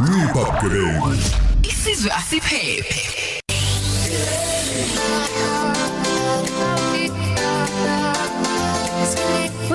ncipha bugebengu isizwe asiphephe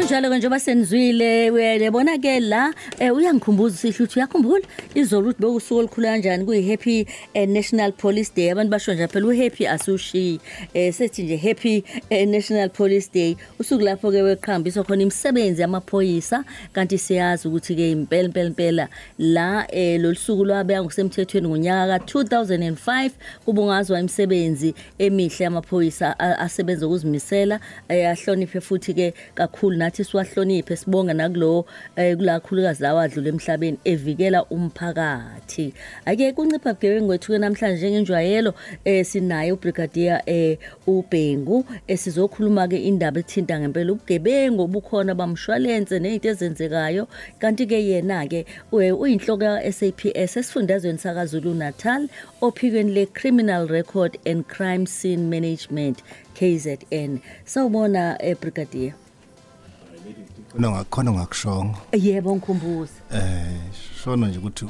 Kunjalo ke njengoba senizwile uyabona ke la eh, uyangikhumbuza sihle ukuthi uyakhumbula? Izolo ukuthi bekusuku olukhulu kanjani kuyi happy eh, national police day? Abantu basho nje phela uhappy asushi eh, sethi nje happy eh, national police day. Usuku lapho ke weqhambisa khona imisebenzi yamaphoyisa kanti siyazi ukuthi ke impela impela impela la eh, lolusuku lwabeka ngosemthethweni ngonyaka ka 2005 kubungazwa imisebenzi emihle yamaphoyisa a- asebenza ukuzimisela eh, ahloniphe futhi ke kakhulu nathi siwahloniphe sibonga nakulo eh, kulakhulukazi lawadlula emhlabeni evikela umphakathi. Ake kuncipha bugebengu wethu ke namhlanje njengenjwayelo eh sinaye ubrigadier eh uBhengu esizokhuluma ke indaba ethinta ngempela ubugebengu obukhona bamshwalense nezinto ezenzekayo. Kanti ke yena ke uyinhloko ya SAPS esifundazweni sakaZulu Natal ophikweni le Criminal Record and Crime Scene Management KZN sawubona eh brigadier. Khona ngakhona ngakushongo yebo ngikhumbuza eh shona nje ukuthi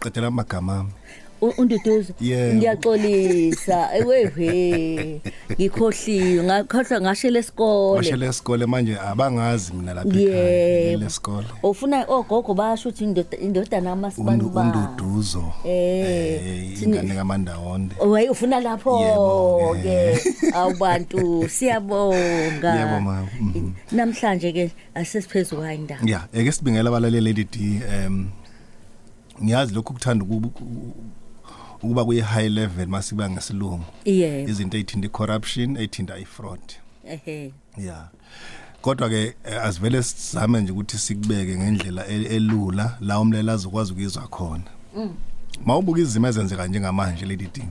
qedela amagama ami. U- unduduzo. Yebo. ngiyaxolisa. Ewehe ngikhohliwe. Ngakhohlwa ngashe lesikole washele esikole manje abangazi mina lapha Yebo. lesikole ufuna ogogo basho ukuthi indoda indodana kamasibani ba unduduzo. Eh, thini- ingane kamandawonde. Way ufuna lapho ke awubantu siyabonga. Yebo, mama. Mhm. namhlanje ke asesiphezulu hayi indaba ya eke sibingela abalaleli lady D em ngiyazi lokhu kuthanda ukuba ukuba kuyi high level masiba ngesilungu yebo izinto ezithinta i-corruption ezithinta i-fraud. Ehe. Ya. Kodwa ke eh, asivele sizame nje ukuthi sikubeke ngendlela el- elula la umlela azokwazi ukuzwa khona. Mawubuka izimo ezenzeka njengamanje lady D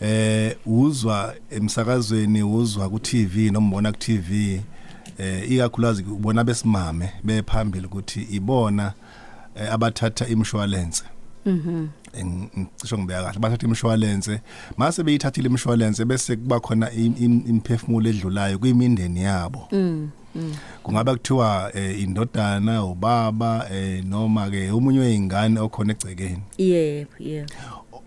eh uzwa emsakazweni uzwa ku TV noma ubona ku TV eh ikakhulukazi ubona besimame bephambili ukuthi ibona eh, abathatha imshwalense. Mhm ngisho ngibeka kahle. Bathatha imshwalense mase beyithathile imshwalense bese kuba khona im- im- imphefumulo edlulayo kwimindeni yabo. Kungaba kuthiwa eh, indodana ubaba eh, noma ke umunye weingane okhona egcekeni. Yebo yebo.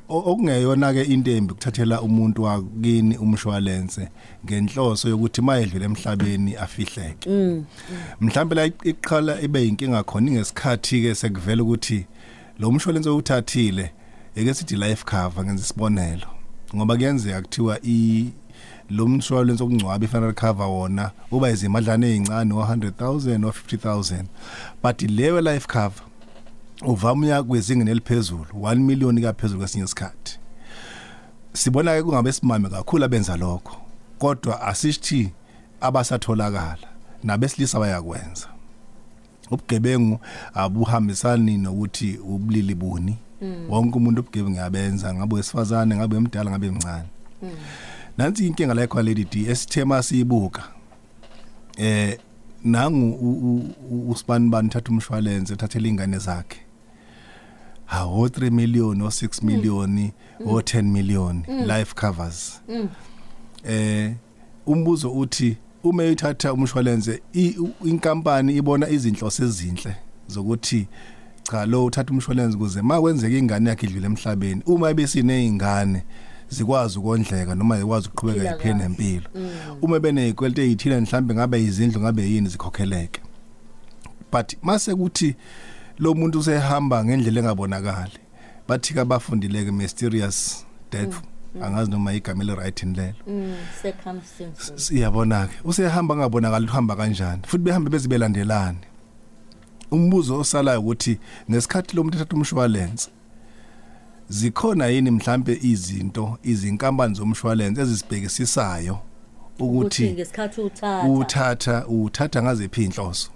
Okungeyona ke into embi kuthathela umuntu wakini umshwalense ngenhloso yokuthi mayedlule emhlabeni afihleke. Mhlawumbe la iqhala ibe inkinga khona ngesikhathi ke sekuvela ukuthi lo mshwalense uthathile eke sithi life cover ngenza isibonelo. Ngoba kuyenzeka kuthiwa i lo mshwalense okungcwaba i-funeral cover wona uba izimadlana ezincane o100,000 o50000 but leyo life cover uvama uya kwezingeni eliphezulu 1 million kaphezulu kwesinye isikhathi. Sibona ke kungabe simame kakhulu abenza lokho kodwa asithi abasatholakala nabesilisa bayakwenza. Ubugebengu abuhambisani nokuthi ubulili buni. Wonke umuntu ubugebengu yabenza ngabe wesifazane ngabe emdala ngabe emncane nansi inkinga la lady D esithema siyibuka. Eh nangu usibani bani thatha umshwalense thathela ingane zakhe. Hawo 3 million o 6 million o 10 million life covers. Eh umbuzo uthi uma uyithatha umshwalense inkampani ibona izinhloso ezinhle zokuthi cha lo uthatha umshwalense kuze makwenzeka ingane yakhe idlule emhlabeni uma ebesine izingane zikwazi ukondleka noma zikwazi ukuqhubeka iphile nempilo. Uma benezikwelete ezithile mhlambe ngabe izindlu ngabe yini zikhokheleke. But mase kuthi lo muntu usehamba ngendlela engabonakali bathi kabafundileke mysterious death. Angazi noma igama le right lelo. Mm circumstances siyabona ke usehamba ngabonakala uhamba kanjani futhi behambe bezibelandelane umbuzo osalayo ukuthi ngesikhathi lo muntu ethatha umshwalense zikhona yini mhlambe izinto izinkampani zomshwalense ezisibhekisisayo ukuthi ukuthi ngesikhathi uthatha? uthatha uthatha ngaziphi inhloso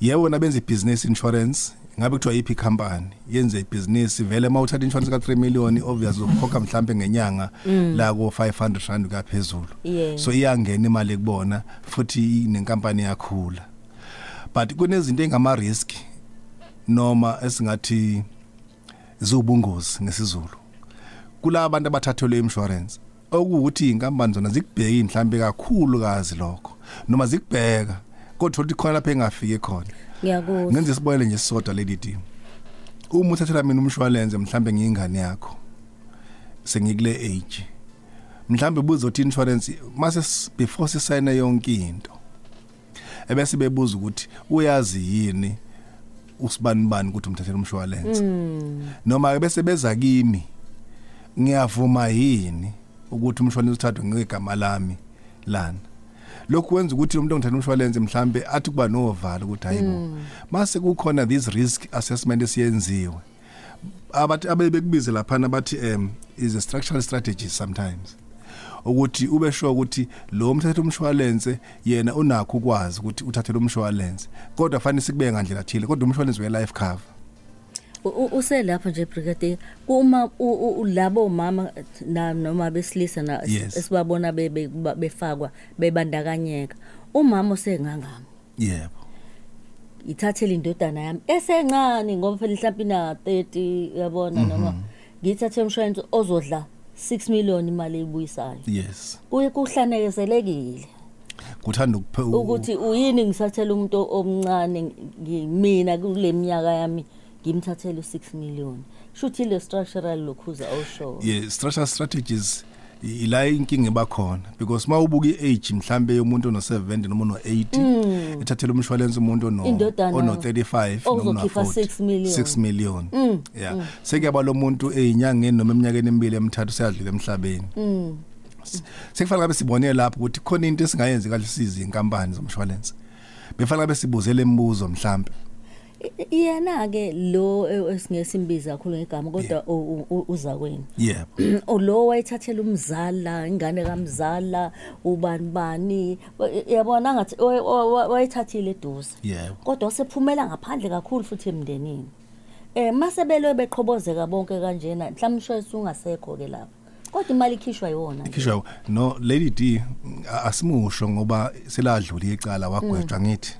yebo nabenza ibusiness insurance. Ngabe kuthiwa yipi company yenze ibusiness vele mawuthatha insurance ka 3 million obvious ukhokha mhlambe ngenyanga la ko 500 rand kaphezulu. Yeah. so iyangena imali kubona futhi nenkampani yakhula but kunezinto engama risk noma esingathi zubungozi ngesizulu. Kula abantu abathathelwe insurance okuwukuthi inkampani zona zikubheki mhlambe kakhulu kazi lokho noma zikubheka kodwa uthi khona lapha engafike khona. Ngiyakuzwa. Ngenze isibonelo nje sisodwa lady D uma uthathela mina umshwalense mhlambe ngiyingane yakho sengikule age mhlambe buzothi insurance mase before sisayine yonke into ebese bebuza ukuthi uyazi yini usibani bani ukuthi umthathela umshwalense. Noma ke bese beza kimi ngiyavuma yini ukuthi umshwalense uthathwe ngegama lami lana? Lokhu kwenza ukuthi umuntu ongithatha umshwalense mhlambe athi kuba novalo ukuthi hayibo mase kukhona this risk assessment esiyenziwe. Abathi abebekubize lapha bathi um is a structural strategy sometimes. Ukuthi ube sure ukuthi lo mthetho umshwalense yena unakho ukwazi ukuthi uthathele umshwalense kodwa fanele sikubeke ngandlela thile kodwa umshwalense we life cover. U- u- uselapho nje brigadier uma labo mama na noma besilisa na esibabona be- be- ba- befakwa bebandakanyeka umama osengangami yebo. Ithathele indodana yami esencane ngoba phela mhlawumbe ina 30 yabona noma? Ngithathe umshwalense ozodla 6 million imali eyibuyisayo. Yes. Kuye kuhlanekezelekile. Kuthanda ukuthi uyini ngisathela umuntu omncane mina kule minyaka yami ngimthathele u6 million. Shuthi le structural lokhuza osho. Yeah structural strategies ila inkinga ebakhona because mawubuka iage mhlambe yomuntu ono 70 noma ono 80 ethathela umshwalense umuntu Indodana ono 35 noma ono ozokhipha 40 6 million. 6 million. Yeah. Sekuyaba lo muntu ezinyangeni noma eminyakeni emibili emithathu seyadlula emhlabeni. Sekufanele ngabe sibone lapho ukuthi khona into esingayenzi kahle sizi inkampani zomshwalense. Befanele ngabe sibuzele imibuzo mhlambe. I- yena ke lo e- esingesimbiza kakhulu ngegama kodwa u- u- uza kweni yebo lo wayithathela umzala ingane kamzala ubani bani? Wa- yabona ngathi wa- wa- wa- wayithathile eduze. Yebo kodwa wasephumela ngaphandle kakhulu futhi emndenini. Eh mase belwe beqhobozeka bonke kanjena mhlawumbe shwayisi ungasekho ke lapha kodwa imali ikhishwa yiwona nje. khishwa no lady D a- asimusho ngoba seladlula icala wagwetshwa ngithi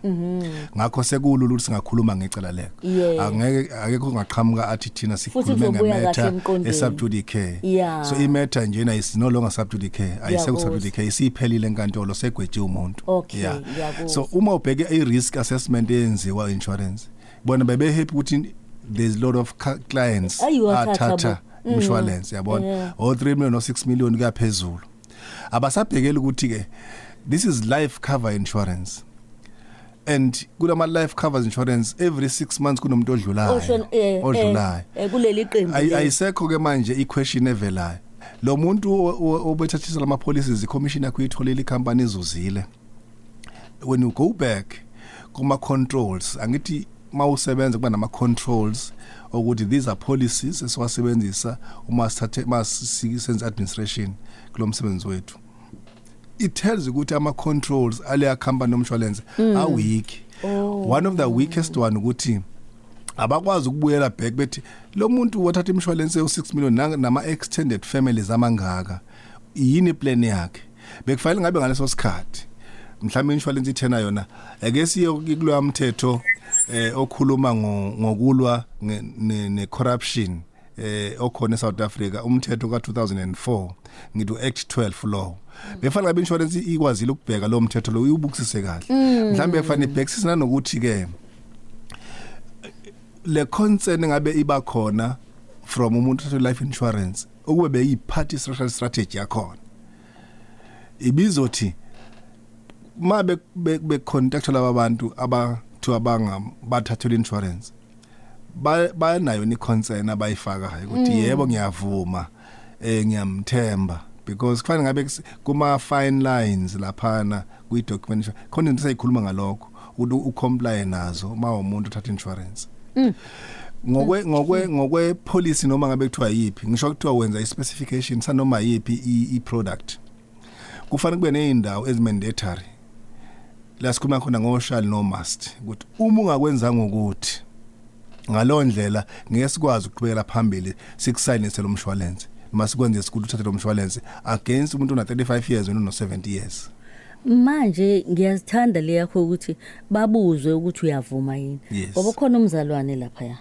ngakho sekulula ukuthi singakhuluma ngecala leko Yeah. angeke akekho ongaqhamuka athi thina sikhulume kuzobuya kahle ngemetha emqondweni. esubjudice care Yeah. so imetha njena is no longer subjudice care ayisekho Ngiyakuzwa. subjudice care isiphelile enkantolo segwetshe umuntu Okay, ngiyakuzwa. so uma ubheke i risk assessment eyenziwa insurance bona bebe happy ukuthi there's a lot of ca- clients Ayiwathatha athatha bo. insurance yabona? Yeah. o 3 million o 6 million kuyaphezulu. Abasabhekela ukuthi ke this is life cover insurance. And kulama life covers insurance every 6 months kunomuntu odlulayo. Osho eh odlulayo. eh, eh, kuleli qembu Ay- leli. ayisekho ke manje i-question evelayo. Lo muntu o- o- obethathisa lama policies i-commission yakho uyitholile i-company izuzile. When you go back kuma controls angithi mawusebenza kuba nama controls ukuthi these are policies esiwasebenzisa uma sithathe masisenze administration kulomsebenzi wethu. It tells ukuthi ama controls ale company nomshwalense are weak one of the weakest one ukuthi abakwazi ukubuyela back bethi lo muntu wathatha imshwalense u6 million na- nama extended families amangaka yini plan yakhe? Bekufanele ngabe ngaleso sikhathi mhlawumbe insurance ithena yona ake siye kuloya mthetho eh okhuluma ngo- ngokulwa ne corruption eh okhona eSouth Africa umthetho ka2004 ngithi uAct 12 law. Befanele ngabe insurance ikwazile ukubheka lo mthetho lo uyubukisise kahle. Mhlawumbe efanele ibhekisise nanokuthi ke le concern ngabe iba khona from umuntu othathe life insurance ukube beyiphathi structural strategy yakhona. Ibizothi mabe be contact laba bantu abathu abanga bathathela insurance ba banayo ni concern abayifakayo ukuthi yebo ngiyavuma eh ngiyamthemba because kufanele ngabe kus- kuma fine lines laphana kwi document khona into sayikhuluma ngalokho ukuthi ucomply nazo uma umuntu uthatha insurance ngokwe ngokwe ngokwe policy noma ngabe kuthiwa yipi ngisho kuthiwa wenza ispecification sanoma yipi i i product kufanele kube nezindawo ezimandatory la sikhuluma khona ngoshall no must ukuthi uma ungakwenzanga ukuthi ngalowo ndlela ngeke sikwazi ukuqhubekela phambili sikusayinise lo mshwalense. Masikwenze sikhulu uthathe lo mshwalense against umuntu ona 35 years wena uno 70 years. Manje ngiyazithanda le yakho ukuthi babuzwe ukuthi uyavuma yini. Yes. ngoba khona umzalwane lapha ya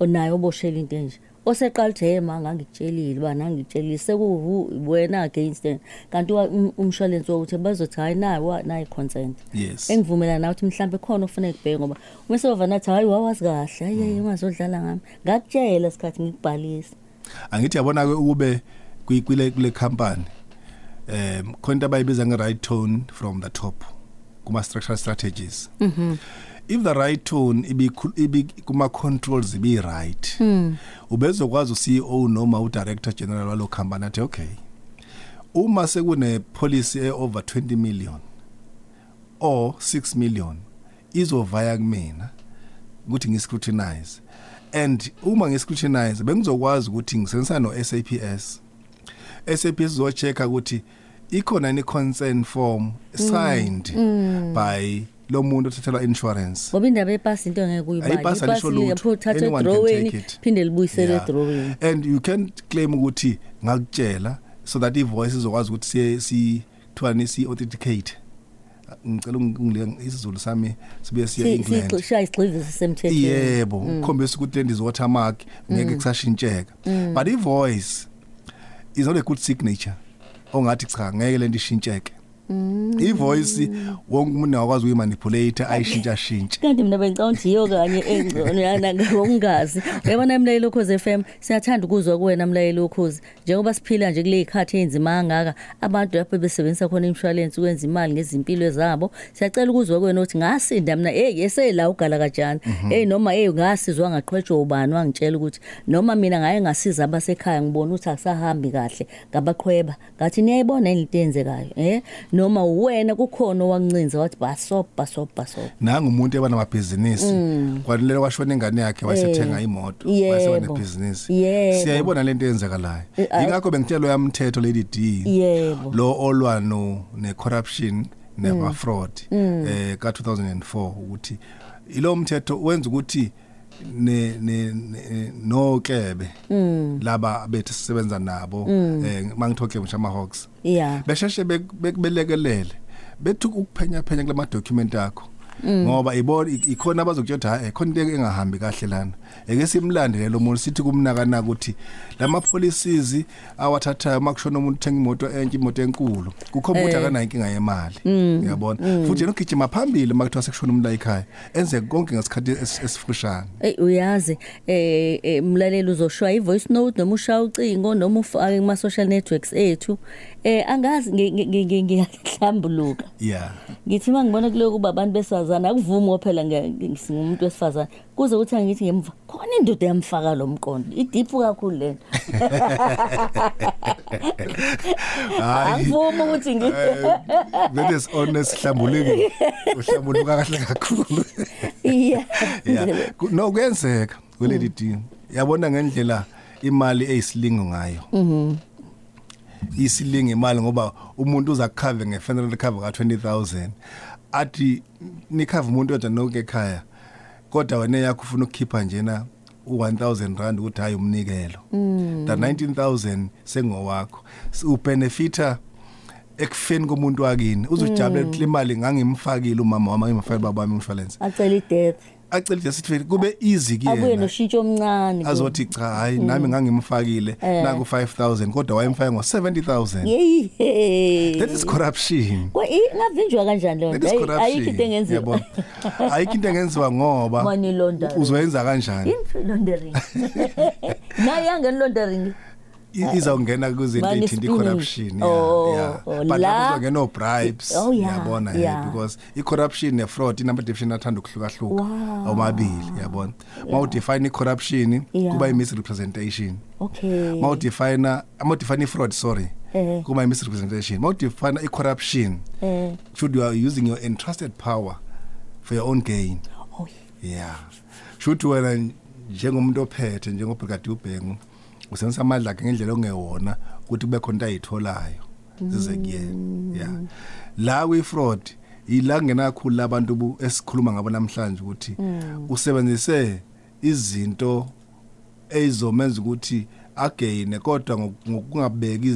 onayo oboshela into enje. Oseqala uthi hey ma ngangikutshelile ba nangikutshelile sekuwu wena against them kanti wa- um- umshwalense wokuthi bazothi hayi nayi wa nayi consent. Yes. Engivumela nawe ukuthi mhlawumbe khona ofanele kubheke ngoba uma sevana athi hayi wawazi kahle hayi hayi ungazodlala ngami. Ngakutshela isikhathi ngikubhalisa. Angithi yabona ke ukube kwi- kwile kule company um khona into abayibiza nge right tone from the top kuma structural strategies if the right tone ibi ibi kuma controls ibi right ubezokwazi uCEO noma udirector general walo company athi okay uma sekune policy e over 20 million or 6 million izovaya kumina ukuthi ngiscrutinize. And uma ngiscrutinize bengizokwazi ukuthi ngisebenzisa no SAPS SAPS zochecka ukuthi ikhona ni consent form signed by lo muntu othathelwa insurance. Ngoba indaba yepasi into ngeke uyibale. Ayipasa lisho lutho. yapho Anyone can edrawini take it. phinde libuyisele Yeah. edrawini and you can claim ukuthi ngakutshela so that ivoice izokwazi ukuthi si si kuthiwani si authenticate ngicela ungile isizulu sami sibuye siye England. sishaya isigxivizo semthethweni yebo ukukhombisa ukuthi lendi is watermark ngeke kusashintsheka. But i voice is not a good signature ongathi cha ngeke lento ishintsheke. I voice wonke umuntu akwazi uyimanipulate ayishintsha shintsha kanti mina bengicabanga ukuthi yiyo kanye engcono yana ngokungazi uyabona mlayeli ukhozi FM siyathanda ukuzwa kuwena mlayeli ukhozi. Njengoba siphila nje kule ikhathi enzima kangaka abantu lapho besebenzisa khona insurance ukwenza imali ngezimpilo zabo siyacela ukuzwa kuwena ukuthi ngasinda mina hey esela ugala kanjani? Hey noma hey ngasizwa ngaqhwetshwa ubani? Wangitshela ukuthi noma mina ngaye ngasiza abasekhaya ngibona ukuthi akusahambi kahle ngabaqhweba. Ngathi niyayibona yini into eyenzekayo eh? Noma uwena kukhona owancinza wathi basop basop basop nanga umuntu ebanamabhizinisi kwanele kwashona ingane yakhe wayesethenga imoto Yebo. wayeseba nebhizinisi. Yebo. siyayibona lento eyenzakalayo. Eh, ay- ingakho bengitshela yamthetho lady D. Yebo. lo olwa no ne corruption ne fraud eh ka 2004 ukuthi ilo mthetho wenza ukuthi ne ne ne- nokebe laba bethu sisebenza nabo eh mangithoke ngisho ama hawks yeah. Besheshe bek- bekubelekelele bethu ukuphenya phenya kulama document akho. Ngoba ibona ikhona abazokutshela hayi khona into engahambi kahle lana. Eke simlandele lo muntu sithi kumnakana ukuthi lama policies awathathayo makushona umuntu uthenga imoto entsha imoto enkulu kukhomba ukuthi akanayo inkinga yemali. Uyabona? Futhi yena ugijima phambili makuthiwa sekushona umuntu la ekhaya enze konke ngesikhathi es- esifushane Ey uyazi eh eh, mlaleli uzoshwa ivoice note noma ushaya ucingo noma ufake kuma social networks ethu. Eh angazi ngi- ngi- ngi- ngi- ngiyahlambuluka. Yeah. Ngithi mangibona kuloku kuba abantu besifazana akuvumi phela ngingumuntu wesifazana kuze ukuthi angithi ngemva khona indoda yamfaka lo mqondo. Idiphu kakhulu lento Hayi. akuvumi ukuthi ngi that is honest hlambuleke uhlambuluka kahle kakhulu. Yeah. Yeah. Ku- no kuyenzeka kweledi D yabona ngendlela imali eyisilingo ngayo. Mhm isilingo imali ngoba umuntu uza cover ngefuneral cover ka 20000 athi nikhava umuntu oda noke ekhaya kodwa wena yakho ufuna ukukhipha njena u1000 rand ukuthi hayi umnikelo. Da 19000 sengowakho. S- ubenefita ekufeni komuntu wakini. Uzojabulela ukuthi le mali ngangimfakile umama wami ngimfakile baba wami insurance acela ideath. Acela nje sithi kube easy abuye kuyena noshintsho omncane kuwe. azothi cha hayi nami ngangimfakile. Naku 5000 kodwa wayemfaka ngo 70000 yeyi. That is corruption. Kwa i- ngavinjwa kanjani leyo that nto? is Ayi- corruption. ayikho into engenziwa. Yabona? Ayikho into engenziwa ngoba Money laundering. uzoyenza kanjani? Info laundering. Naye yangeni laundering. I- izawungena kuze Money ithinta spinning. corruption Oh, yeah oh, yeah. but la- lapho kuzongena no bribes Oh, yeah, yabona yeah. yeah. because i corruption ne fraud inamba definition athanda ukuhluka hluka Wow. omabili yabona? Ma udefine i corruption Yeah. kuba i misrepresentation okay. Ma udefine ama define i fraud sorry Eh. kuba i misrepresentation ma udefine i corruption eh. should you are using your entrusted power for your own gain. Oh yeah. Should wena njengomuntu ophethe njengobrigadier ubhengu usebenzisa amandla akhe ngendlela ongewona ukuthi kube khona into ayitholayo. Zize kuyena yeah la kwi fraud ila kungena kakhulu abantu bu- esikhuluma ngabo namhlanje ukuthi usebenzise izinto ezizomenza ukuthi again kodwa ngoku- ngokungabeki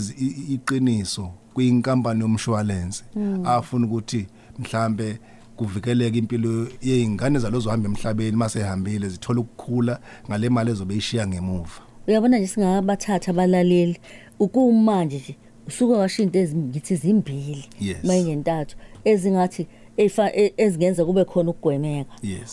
iqiniso kwinkampani yomshwalense. Afuna ukuthi mhlambe kuvikeleke impilo yeingane zalozo hamba emhlabeni masehambile zithola ukukhula ngale mali ezobe ishiya ngemuva. Uyabona nje singabathatha abalaleli ukumanje nje usuke washo into ezingithi zimbili mayingentathu ezingathi e- ezingenza kube khona ukugwemeka.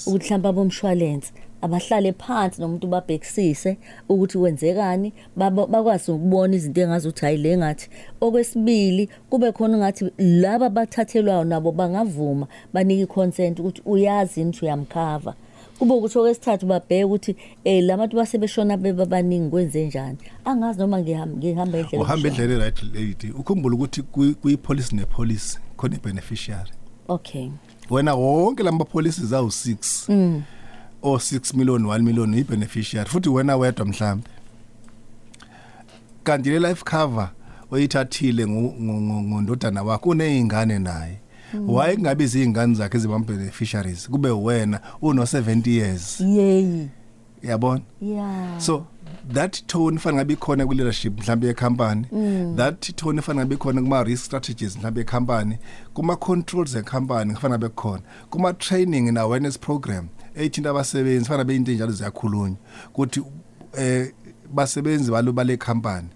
Ukuthi mhlawumbe abomshwalense abahlale phansi nomuntu babhekisise ukuthi kwenzekani bakwazi ukubona izinto engazuthi hayi le ngathi. Okwesibili kube khona ngathi laba bathathelwayo nabo bangavuma banike consent ukuthi uyazi into uyamkhava. Kube ukuthi okwesithathu babheke ukuthi eh labantu basebeshona bebabaningi kwenze njani angazi noma ngihamba ngihamba endlela uhamba endlele right lady ukhumbula ukuthi kwi-police ne-police khona i-beneficiary okay wena wonke lama policies awu 6 o 6 million 1 million i-beneficiary futhi wena wedwa mhlambe kanti le life cover oyithathile ngo- ngo- ngo- ngondodana wakho uneyingane naye waye kungabe izingane zakhe ezibama beneficiaries kube wena uno 70 years. Yeyi yabona? Yeah so that tone fanele ngabe ikhona ku leadership mhlawumbe yecompany that tone fanele ngabe ikhona kuma risk strategies mhlawumbe yecompany kuma controls ecompany kufanele ngabe khona kuma training and awareness program ethinta abasebenzi fanele ngabe into enjalo ziyakhulunywa ukuthi eh basebenzi balo bale company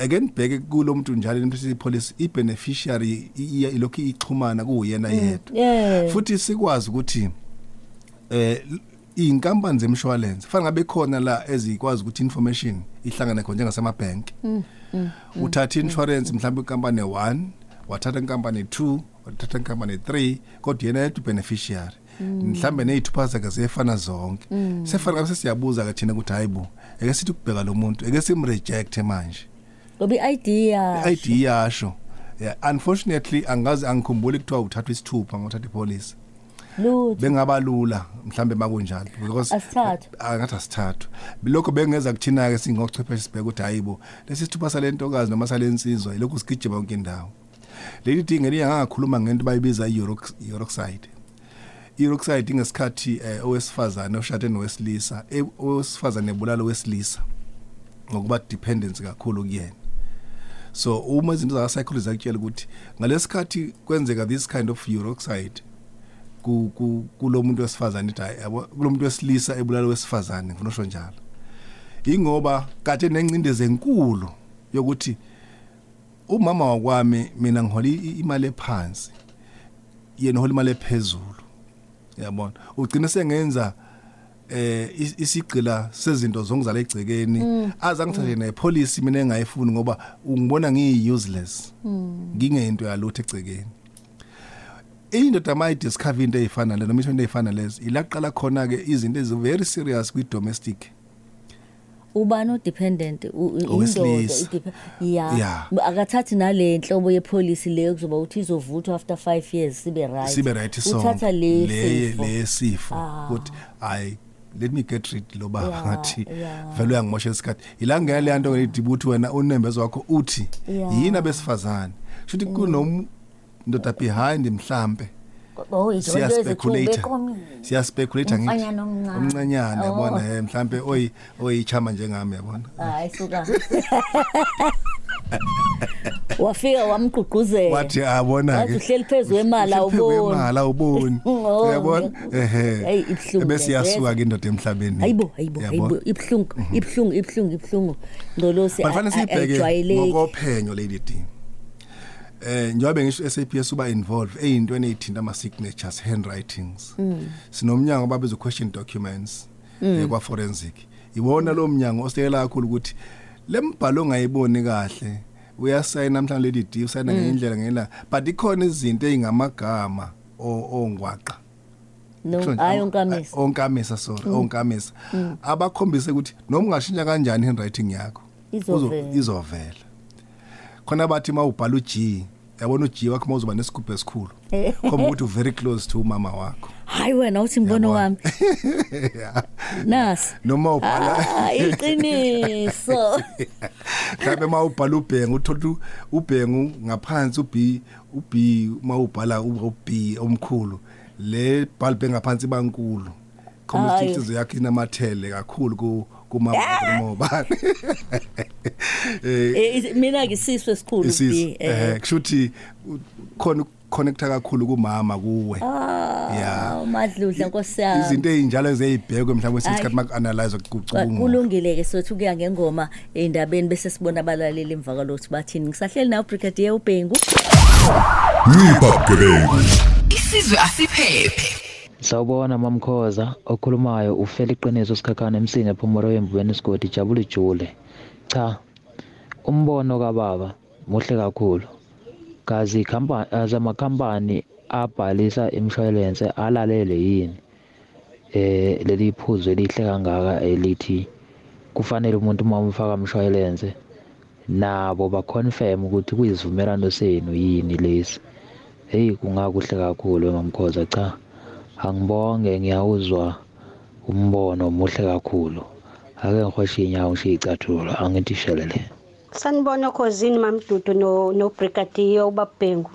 again bheke kulo muntu njalo implicit policy i beneficiary iya ilokhu ichumana kuyena yedwa. yeah. Futhi sikwazi ukuthi eh inkampani zemshwalense fanele ngabe khona la ezikwazi ukuthi information ihlangane khona njengasema bank uthatha insurance mhlawumbe inkampani 1 wathatha inkampani 2 wathatha inkampani 3 kodwa yena yedwa beneficiary mhlambe nezithupa zakhe ziyefana zonke. Sefana ngabe sesiyabuza ke thina ukuthi hayibo eke sithi kubheka lo muntu eke simreject manje. Ngoba i-ID ya. i-ID yasho. Yeah unfortunately angazi angikhumbuli kuthiwa uthatha isithupha ngothatha ipolice. Lutho. Bengaba lula mhlambe makunjalo because Asithathu. angathi asithathu. Lokho bengeza kuthina ke singochwepheshe sibheke ukuthi hayibo lesi sithupha salentokazi noma salensizwa ilokhu sigijima yonke indawo. Leli dinge liya ngakhuluma ngento bayibiza i-Euroxide i-Euroxide ingesikhathi eh, owesifazane oshade nowesilisa e- owesifazane ebulala owesilisa ngokuba dependence kakhulu kuyena. So uma izinto zaka psychology zakutshela ukuthi ngalesikhathi kwenzeka this kind of Euroxide ku ku- kulomuntu wesifazane ithi hayi yabo kulomuntu wesilisa ebulala wesifazane ngifuna usho njalo. Ingoba kade nencindeze enkulu yokuthi umama wakwami mina ngihola i- imali ephansi yena uhola imali ephezulu yabona? Ugcina sengenza eh is- isigcila sezinto zongizala egcekeni. Azangithathe nepolicy mina engayifuni ngoba ungibona ngiyi useless ngingento yalutho egcekeni. Indoda mayi discover into ezifana le noma into ezifana lezi ilaqala khona ke izinto ezi very serious kwi domestic ubani odependent u- u- indoda Owesilisa. idepe- ya. Yeah. akathathi nale nhlobo yepolicy leyo kuzoba ukuthi izovuthwa after 5 years sibe right. Sibe right song uthatha le le sifo. le sifo. Ah. ukuthi i let me get rid lo baba Yeah, ngathi yeah. vele uyangimosha isikhathi. Ila ngeke le nto ngelithi ukuthi wena unembeza wakho uthi Yeah. yini abesifazane? Shuthi kunom ndoda behind mhlambe oh izo siya nto speculate ezithumbe komini siya speculate ngithi Umfanyana omncane. omncanyane Oh. yabona eh mhlambe oyi oyichama njengami yabona? Hayi suka wafika wamgqugquzela wathi abona Wathi uhleli phezu kwemali, awuboni. imali awuboni. Oh, uyabona? Hayi, ehe. Ibuhlungu bese lento, yasuka ke indoda emhlabeni. Hayibo hayibo Yabona? hayibo. Ibhlungu ibhlungu ibhlungu ibhlungu ngolosi Bafanele siyibheke ayijwayeleki ngokophenyo lady D. Eh njobe ngisho SAPS uba involved eyintweni ezithinta ama signatures handwritings. Sinomnyango babiza question documents eh, kwa forensic. Iwona lo mnyango osekela kakhulu ukuthi lembhalo ongayiboni kahle uyasayina namhlanje lady D usayina ngendlela ngela but ikhona izinto ezingamagama o- ongwaqa. no ama- onkamisa. sorry onkamisa. Abakhombise ukuthi noma ungashintsha kanjani handwriting yakho izovela. khona bathi mawubhala uG yabona uG wakho mawuzoba nesigubhu esikhulu khomba ukuthi u very close to umama wakho. Hayi wena uthi mbono wami. Nasi. Noma ubhala. Ah, iqiniso. Mhlawumbe mawubhala ubhengu uthola ubhengu ngaphansi uB uB mawubhala uB omkhulu le bulb engaphansi bankulu. Ukuthi inhliziyo yakho inamathele kakhulu ku kumama wakho ngoba eh Eh, mina ke siswe esikhulu eh. eh kushuthi khona connecta kakhulu kumama kuwe Ah, madludla nkosi yami. izinto ezinjalo ezeyibhekwe mhlawumbe sesikhathi maku-analyze kucubungula kulungile ke sothi kuya ngengoma endabeni bese sibona abalaleli emva kwalokuthi bathini ngisahleli nawe brigadier ubhengu Ngipha gebengu. Isizwe asiphephe. Sawubona mamkhoza okhulumayo ufela iqiniso sikhakhana emsini ephumoro wembweni isigodi jabule jule. Cha. Umbono kababa muhle kakhulu. Kazi ikhampani azamakhampani abhalisa imshwalense alalele yini? Eh leli phuzo elihle kangaka elithi kufanele umuntu uma umfaka umshwalense nabo baconfirm ukuthi kuyizivumelano senu yini lesi. Hey kungakuhle kakhulu mamkhoza cha. Angibonge ngiyawuzwa umbono muhle kakhulu. Ake ngihoshe inyawo ngishiye icathulo angithi shelele. Sanibona khosini mamdudu no no brigadier ubabhengu.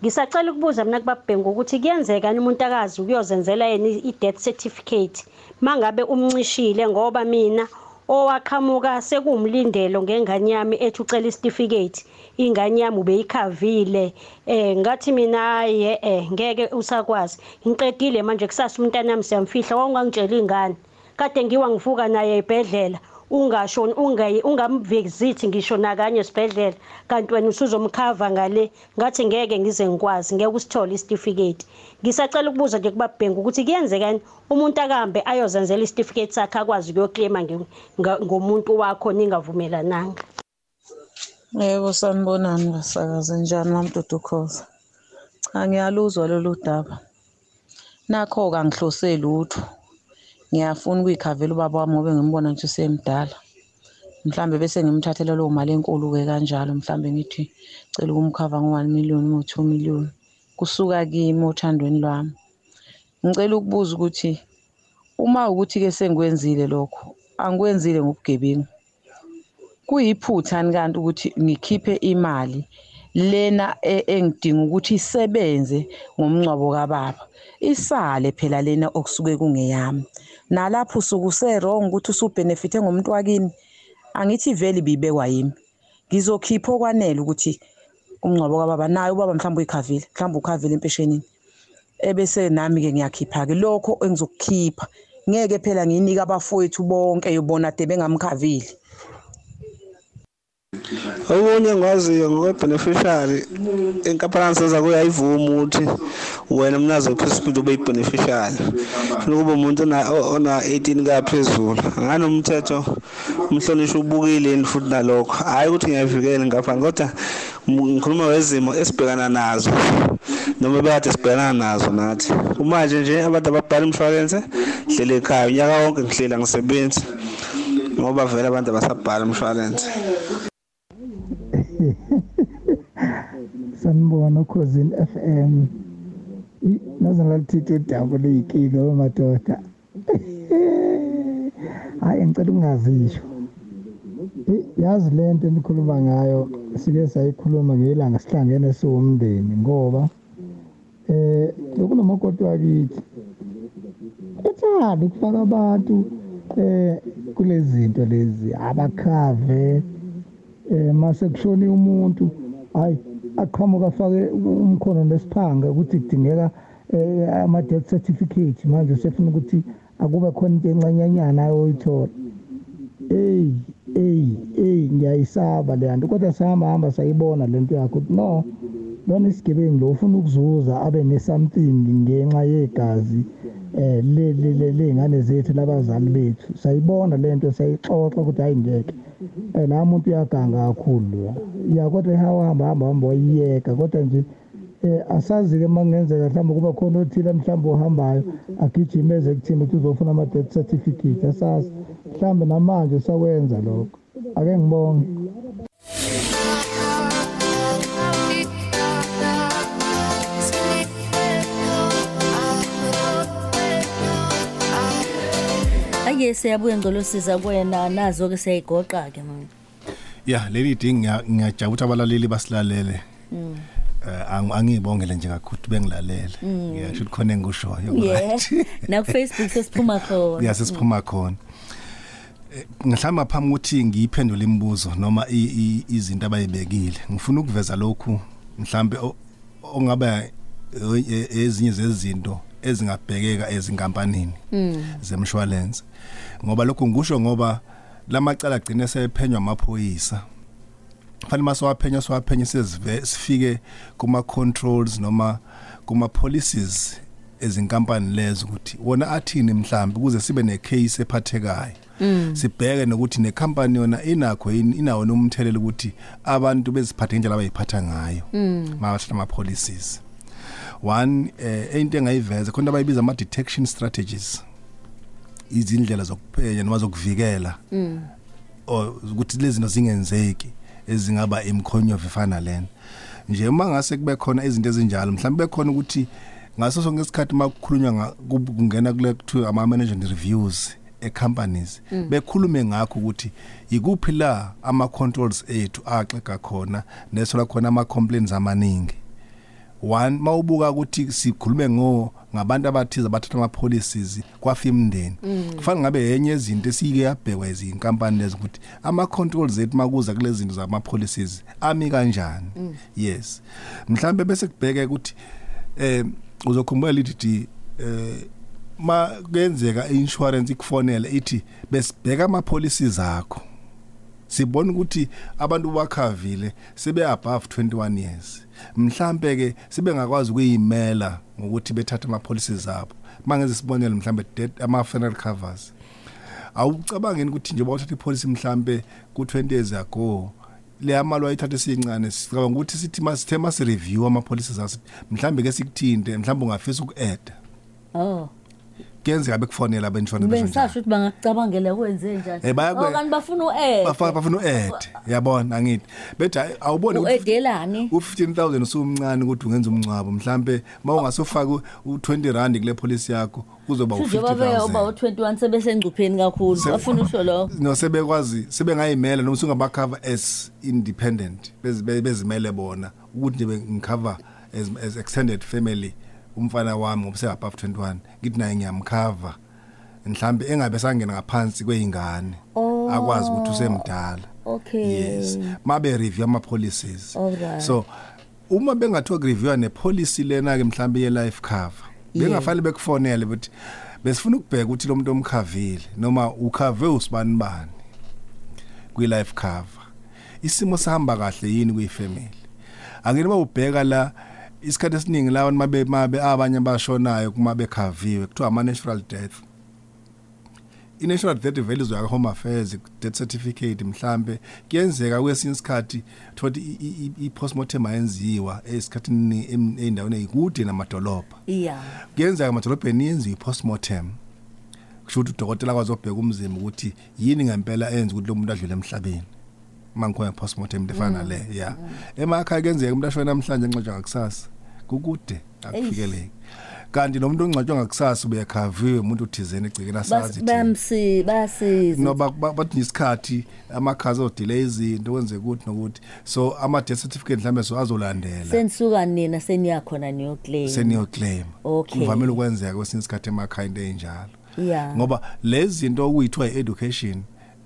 Ngisacela ukubuza mina kubabhengu ukuthi kuyenzeka yini umuntu akazi ukuyozenzela yena i death certificate? Mangabe umncishile ngoba mina owaqhamuka sekumlindelo ngengane yami ethi ucela isitifiketi ingane yami ubeyikhavile. Eh ngathi mina hayi eh ngeke usakwazi. Ngiqedile manje kusasa umntana wami siyamfihla wawungangitshela ingane. Kade ngiwa ngivuka naye ebhedlela ungasho ungayi ungamvizithi ngisho nakanye esibhedlela kanti wena usuzomkhava ngale ngathi ngeke ngize ngikwazi ngeke usithole isitifiketi ngisacela ukubuza nje kubabhengu ukuthi kuyenzekani umuntu akambe ayozenzela isitifiketi sakhe akwazi ukuyoclaima nge- nga- ngomuntu wakho ningavumelananga Yebo sanibonani basakaze njani mamdudu khoza. Cha ngiyaluzwa lolu daba. Nakho kangihlose lutho. Ngiyafuna ukuyikhavela ubaba wami ngoba ngimbona nje usemdala. Mhlambe bese ngimthathela leyo mali enkulu ke kanjalo mhlambe ngithi cela ukumkhava ngo1 million no 2 million. Kusuka kimi othandweni lwami. Ngicela ukubuza ukuthi uma ukuthi ke sengikwenzile lokho angikwenzile ngobugebengu. kuyiphuthani kanti ukuthi ngikhiphe imali lena e- engidinga ukuthi isebenze ngomncwabo kababa. Isale phela lena okusuke kungeyami. Nalapho usuke userong ukuthi usubhenefithe ngomuntu wakini angithi vele ibibekwa yimi. Ngizokhipha okwanele ukuthi umncwabo kababa naye ubaba mhlawumbe uyikhavile mhlawumbe ukhavile empeshenini. Ebese nami-ke ngiyakhipha-ke. Lokho engizokukhipha. Ngeke phela ngiyinike abafowethu bonke yobona de bengamkhavile. Okunye engikwaziyo ngokwe-beneficiary inkampani siza kuyayivuma ukuthi wena mnazo phezulu ube yi-beneficiary funa kube umuntu ona- o- ona-18 kaphezulu anganomthetho umhlonishwa ubukileni futhi nalokho. Hhayi ukuthi ngiyayivikela inkampani kodwa ngikhuluma wezimo esibhekana nazo noma ebekade sibhekana nazo nathi. Kumanje nje abantu ababhala imshwalense hlele ekhaya unyaka wonke ngihlela ngisebenzi ngoba vele abantu abasabhala umshwalense. sanibona ukhosini FM I- naze ngalithithi udaba leyinkinga wamadoda hayi ngicela ukungazisho. I- yazi le nto enikhuluma ngayo sike sayikhuluma ngelanga sihlangene siwumndeni ngoba eh bekunomakoti wakithi. Ethanda ukufaka abantu eh kulezi zinto lezi abakhave eh mase kushone umuntu hayi aqhamuka afake umkhono nesiphanga ukuthi kudingeka eh, ama death certificate. Manje usefuna ukuthi akube khona into encanyanyana ayoyithola. Eyi eyi eyi ngiyayisaba le nto kodwa sihamba hamba sayibona le nto yakho ukuthi no lona isigebengu lo ufuna ukuzuza abe ne-something ngenxa yegazi. Eh le le le ley'ngane zethu labazali bethu. Sayibona le nto sayixoxa ukuthi hayi ngeke eh la muntu uyaganga kakhulu ya ya kodwa ehamba hamba hamba wayiyeka kodwa nje eh asazi-ke uma kungenzeka mhlawumbe kuba khona othile mhlawumbe ohambayo agijimeze kuthina ukuthi uzofuna ama-death certificate. Asazi. Mhlawumbe namanje usakwenza lokho. Ake ngibonge. Ake siyabuya ngcolosiza kuwena nazo-ke siyayigoqa-ke manje ya leli ding ngiyajabula ukuthi abalaleli basilalele. Eh ang- angiyibongele nje kakhulu bengilalele. Ngiyasho ukuthi khona engikushoyo yeah. right. Nakufacebook sesiphuma khona. Ya sesiphuma khona. Eh, ngihlamba phambi ukuthi ngiyiphendule imibuzo noma i- i- izinto abayibekile ngifuna ukuveza lokhu mhlambe o- ongaba e- ezinye zezinto ezingabhekeka ezinkampanini zemshwalense. Ngoba lokho ngisho ngoba lamacala agcine sephenywa amaphoyisa. Fanele masowaphenya sowaphenya sizive sifike kuma controls noma kuma policies ezinkampani lezo ukuthi wona athini mhlambi ukuze sibe ne case ephathekayo sibheke nokuthi nekhampani yona inakho yini inawo nomthelela ukuthi abantu beziphathe ngendlela abayiphatha ngayo. Mabasha ama policies one eh into engayiveza khona abayibiza ama detection strategies. Izindlela zokuphenya noma zokuvikela. Or ukuthi lezi zinto zingenzeki ezingaba imkhonyovu efana lena. Nje uma ngase kube khona izinto ezinjalo mhlawumbe bekhona ukuthi ngaso sonke isikhathi makukhulunywa nga- kub- kungena kule kuthiwa ama management reviews e companies bekhulume ngakho ukuthi ikuphi la ama controls ethu axega khona nesola khona ama complaints amaningi. One mawubuka ukuthi sikhulume ngo ngabantu abathize abathatha ama policies kwafimndeni kufanele ngabe yenye izinto esike yabhekwa izinkampani lezi ukuthi ama controls ethu makuza kulezi zinto zama policies ami kanjani? Yes. Mhlambe bese kubheke ukuthi eh uzokhumbula lithi eh ma kuyenzeka insurance ikufonela ithi besibheka ama policies akho. Sibona ukuthi abantu bakhavile sebe above 21 years. Mhlambe ke sebengakwazi ukuyimela ngokuthi bethathe ama policies zabo mangeze sibonele mhlambe ama funeral covers awucabangeni ukuthi nje bawuthatha ipolicy mhlambe ku20 years ago le amalo ayithatha sincane sicabanga ukuthi sithi masithe masi review ama policies aso mhlambe ke sikuthinte mhlambe ungafisa ukuadd oh. Kuyenzeka bekufonela aba insurance ube besho njalo. ngisasho ukuthi bangakucabangela kwenze njani. Eh, bayakwe- Oh, kanti bafuna u-add. Bafaka bafuna uadd. Yabona angithi. Bethi hayi, awubone ukuthi u-edelani u15000 usumncane ukuthi ungenza umncwabo mhlambe mawungasofaka u20 rand kule policy yakho kuzoba njengoba uba u50000 u-21 sebesengcupheni kakhulu. Se- bafuna usho lo no sebekwazi sebengayimela noma sungabakhover as independent. Bezi- be- bezimele bona ukuthi nje ngicover as, as extended family. Umfana wami ngoba se above 21 ngithi naye ngiyamcover mhlambe engabe sangena ngaphansi kweingane Oh. akwazi ukuthi usemdala. okay. Yes mabe review ama policies so uma bengathiwa review ne policy lena ke mhlambe ye life cover bengafanele bekufonele but besifuna ukubheka ukuthi lo muntu omkhavile noma ukhave usibani bani kwi life cover isimo sihamba kahle yini kuyifamily angene bawubheka la isikhathi esiningi lawa mabe mabe abanye abashonayo kuma bekhaviwe kuthiwa ama natural death. I-national death values ya home affairs death certificate mhlambe kuyenzeka kwesinye isikhathi thothi i- i- i- i-postmortem ayenziwa esikhathini em- ey'ndaweni ey'kude namadolobha. Iya. Kuyenzeka emadolobheni yenziwe i-postmortem. Kusho ukuthi udokotela kwazobheka umzimba ukuthi yini ngempela enza ukuthi lo muntu adlule emhlabeni. Uma ngikhona postmortem lefana le ya. Emakhaya kuyenzeka umuntu ashona namhlanje enqatshwa ngakusasa. Kukude akufikeleki. Kanti nomuntu ongcwatshwa ngakusasa ubeyakhaviwe umuntu uthizeni egcikeni asazi thina. bamsi bayasiza no ba- ba- bathi isikhathi amakhazi odelay izinto kwenze ukuthi nokuthi. So ama death certificate mhlambe so azolandela. Senisuka nina seniyakhona niyoclaim. Senior claim Okay. kuvamile ukwenzeka kwesinye isikhathi emakhaya into enjalo ya. Ngoba lezi zinto okuyithiwa i-education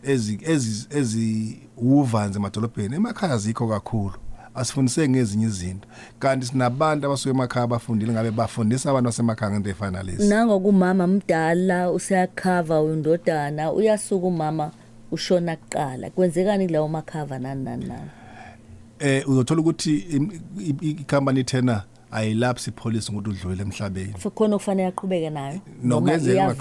ezi ezi ezi uvanze emadolobheni emakhaya azikho kakhulu. Asifundiseke ngezinye izinto. Kanti sinabantu abasuke emakhaya abafundile ngabe bafundisa abantu basemakhaya ngento efana lezi nangokumama mdala useyakhava undodana uyasuka umama ushona kuqala. Kwenzekani kulawo makhava nani nani nani eh uzothola ukuthi i- i-company tena ayilapsi ipholisi ukuthi udlule emhlabeni. F- khona okufanele aqhubeke nayo? Noma nokenzeka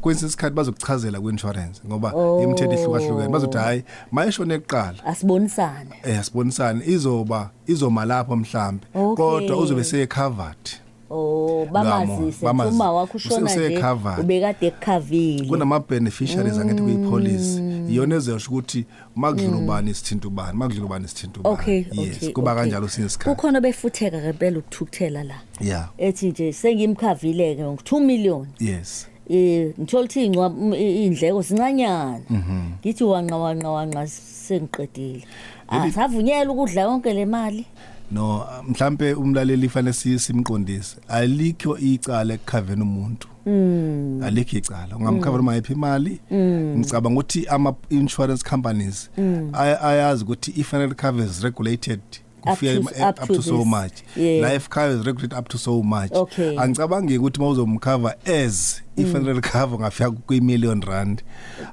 kwesinye isikhathi bazokuchazela kwi-insurance ngoba Oh. imithetho ihlukahlukene. Bazothi hayi mayeshone kuqala asibonisane. Eh asibonisane. Izoba izoma lapho mhlambe Okay. kodwa uzobe seyecovered oh bamazise. Uma wakho ushona nje ubekade ekhavile. Kunama beneficiaries angithi kuyipolicy Mm. Iyona ezosho ukuthi makudlula ubani isithinta ubani makudlula ubani isithinta ubani. Okay yes kuba kanjalo sinye isikhathi. Kukhona befutheka ngempela ukuthukuthela la. Yeah ethi nje sengimkhavileke ngo2 million. Yes. Eh ngithola ukuthi ingcwa indleko zincanyana. Mhm. ngithi wanqa wanqa wanqa sengiqedile. Asavunyela ukudla yonke le mali? No mhlambe umlaleli fanele si- simqondise. Alikho icala ekukhaveni umuntu. mm alikho icala ungamkhava noma yiphi imali Mm. ngicabanga ukuthi ama insurance companies Mm. ay- ayazi ukuthi i-funeral cover is regulated kufika to- ema- up up to to so this. much Yeah. life cover is regulated up to so much Okay. angicabangi ukuthi mawuzomcover as i-funeral cover ngafika kwi-million rand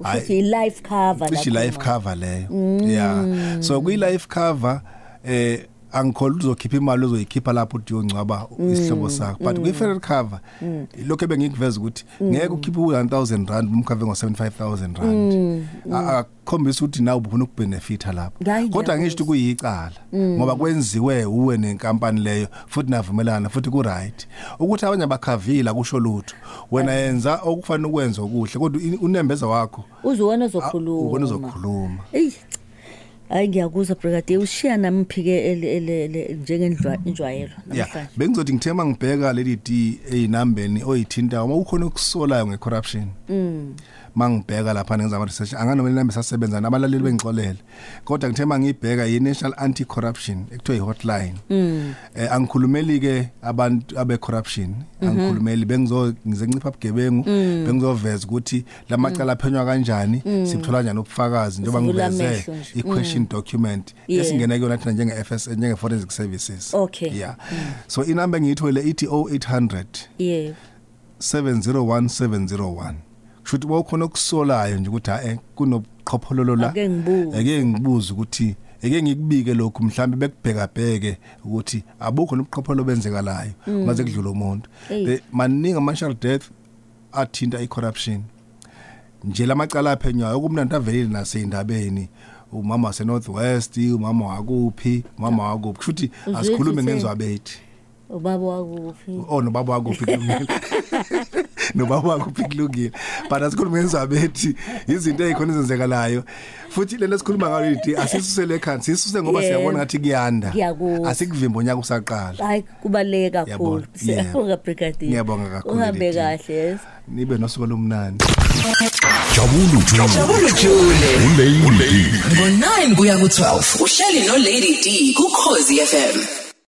Hayi, futhi i-life cover cishe lapho life ma. cover leyo yeah so kwi-life cover eh angikholwa uzokhipha imali uzoyikhipha lapho uthi uyongcwaba isihlobo sakho. But kwi-funeral cover lokho ebengikuveza ukuthi ngeke ukhiphe u-1000 rand umkhave ngo-75000 rand. A- akukhombisa ukuthi nawe ubufuna ukubenefitha lapho. Hayi, kodwa ngisho ukuthi kuyicala ngoba kwenziwe uwe nenkampani leyo futhi navumelana futhi ku-right. Ukuthi abanye abakhavile akusho lutho. Wena yenza okufanele ukwenza okuhle kodwa i- unembeza wakho uzuwona Ah, ozokhuluma. ubona uzokhuluma eyi hayi ngiyakuzwa brigadier ushiya nami-ke njengenjwayelo yeah namhlanje. bengizothi ngithe mangibheka leli d eyinambeni oyithinta uma ukhona ukusolayo ngecorruption. Mangibheka lapha ngenza ama research anganoma linambe sasebenza nabalaleli bengixolele kodwa ngithe mangibheka yi National Anti Corruption ekuthiwa i-hotline eh angikhulumeli ke abantu abe corruption angikhulumeli bengizo ngizencipha bugebengu bengizoveza ukuthi lamacala aphenywa kanjani sithola kanjani ubufakazi njengoba Sivula ngiveze amehlo nje. i-question document. Yeah. esingena kuyona thina njenge FS njenge forensic services. Okay. yeah. So inamba engiyithole ithi 0800 yebo 701701 kushuthi bawukhona okusolayo nje ukuthi ha kunoqhophololo la? Ake ngibuze. ake ngibuze ukuthi eke ngikubike lokhu mhlambe bekubheka bheke ukuthi abukho nobuqhopholo benzekalayo ngaze kudlula umuntu. The- maningi ama-martial death athinta i-corruption. Nje lamacala aphenywayo okumnandi avelile naseyindabeni. Umama wase-northwest umama wakuphi umama wakuphi. Kushuthi asikhulume ukuthi- ngenzwabethi ubaba wakuphi? Oh nobaba wakuphi kulungile nobaba wakuphi kulungile but asikhulume ngezabethi izinto ezikhona ezenzekalayo futhi lento esikhuluma ngayo lithi asisusele ekhanda sisuse ngoba Yeah. siyabona ngathi kuyanda Ngiyakuzwa. asikuvimba unyaka usaqala hayi kubaluleke kakhulu Yabona, siyabonga brigadier Ngiyabonga kakhulu, uhambe Lady. kahle yes nibe nosuku lomnandi Jabulu Jule. Jabulu Jule. Ulady D. Ngo9 kuya ku12 uhleli no Lady D ku Khosi FM.